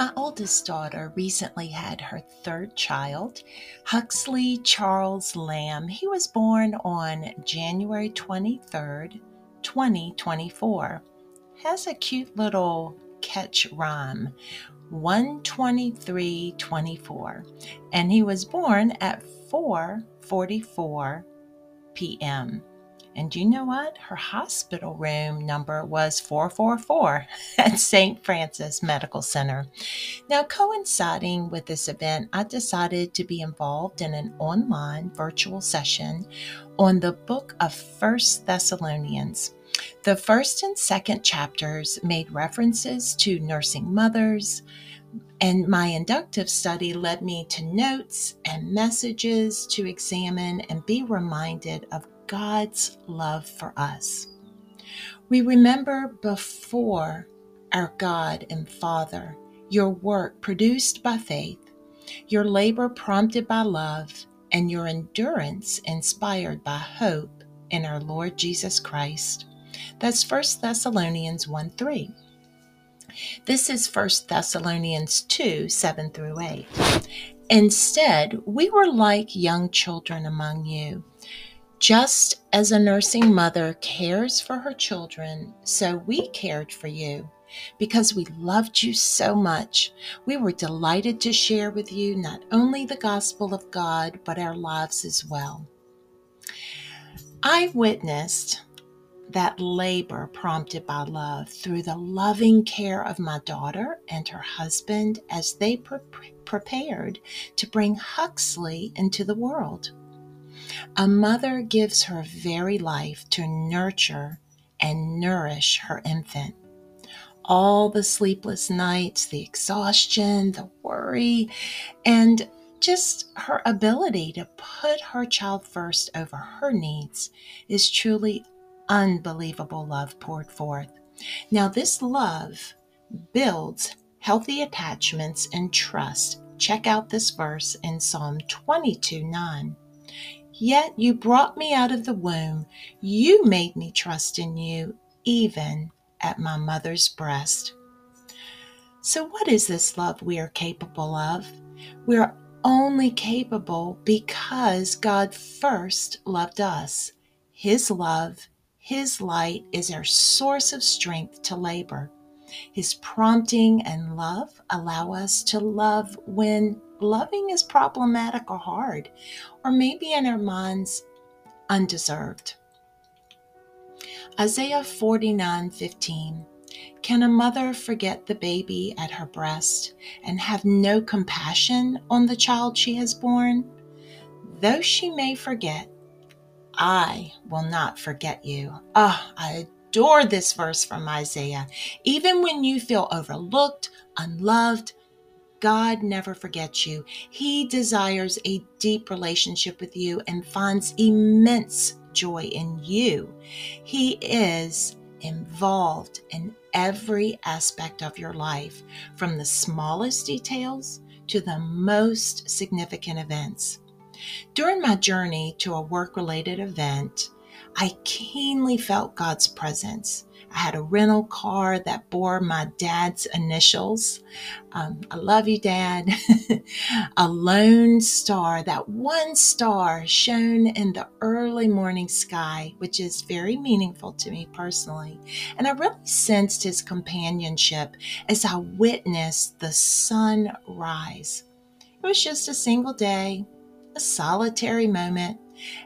My oldest daughter recently had her third child, Huxley Charles Lamb. He was born on January 23rd, 2024. Has a cute little catch rhyme 12324 and he was born at 4:44 p.m. And you know what? Her hospital room number was 444 at St. Francis Medical Center. Now, coinciding with this event, I decided to be involved in an online virtual session on the book of First Thessalonians. The first and second chapters made references to nursing mothers, and my inductive study led me to notes and messages to examine and be reminded of God's love for us. We remember before our God and Father, your work produced by faith, your labor prompted by love, and your endurance inspired by hope in our Lord Jesus Christ. That's 1 Thessalonians 1 3. This is 1 Thessalonians 2 7 through 8. Instead, we were like young children among you just as a nursing mother cares for her children, so we cared for you. Because we loved you so much, we were delighted to share with you not only the gospel of God, but our lives as well. I witnessed that labor prompted by love through the loving care of my daughter and her husband as they pre- prepared to bring Huxley into the world. A mother gives her very life to nurture and nourish her infant. All the sleepless nights, the exhaustion, the worry, and just her ability to put her child first over her needs is truly unbelievable love poured forth. Now, this love builds healthy attachments and trust. Check out this verse in Psalm 22 9. Yet you brought me out of the womb. You made me trust in you, even at my mother's breast. So, what is this love we are capable of? We are only capable because God first loved us. His love, His light is our source of strength to labor. His prompting and love allow us to love when loving is problematic or hard, or maybe in our minds undeserved. Isaiah 49 15. Can a mother forget the baby at her breast and have no compassion on the child she has born? Though she may forget, I will not forget you. Ah, oh, I adore this verse from Isaiah. Even when you feel overlooked, unloved, God never forgets you. He desires a deep relationship with you and finds immense joy in you. He is involved in every aspect of your life, from the smallest details to the most significant events. During my journey to a work related event, I keenly felt God's presence. I had a rental car that bore my dad's initials. Um, I love you, Dad. a lone star, that one star shone in the early morning sky, which is very meaningful to me personally. And I really sensed his companionship as I witnessed the sun rise. It was just a single day, a solitary moment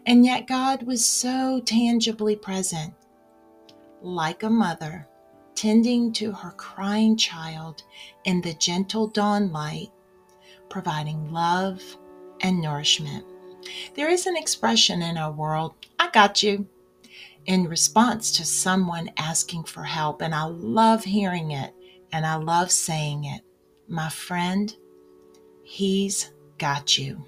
and yet God was so tangibly present, like a mother tending to her crying child in the gentle dawn light, providing love and nourishment. There is an expression in our world, I got you, in response to someone asking for help, and I love hearing it and I love saying it. My friend, he's got you.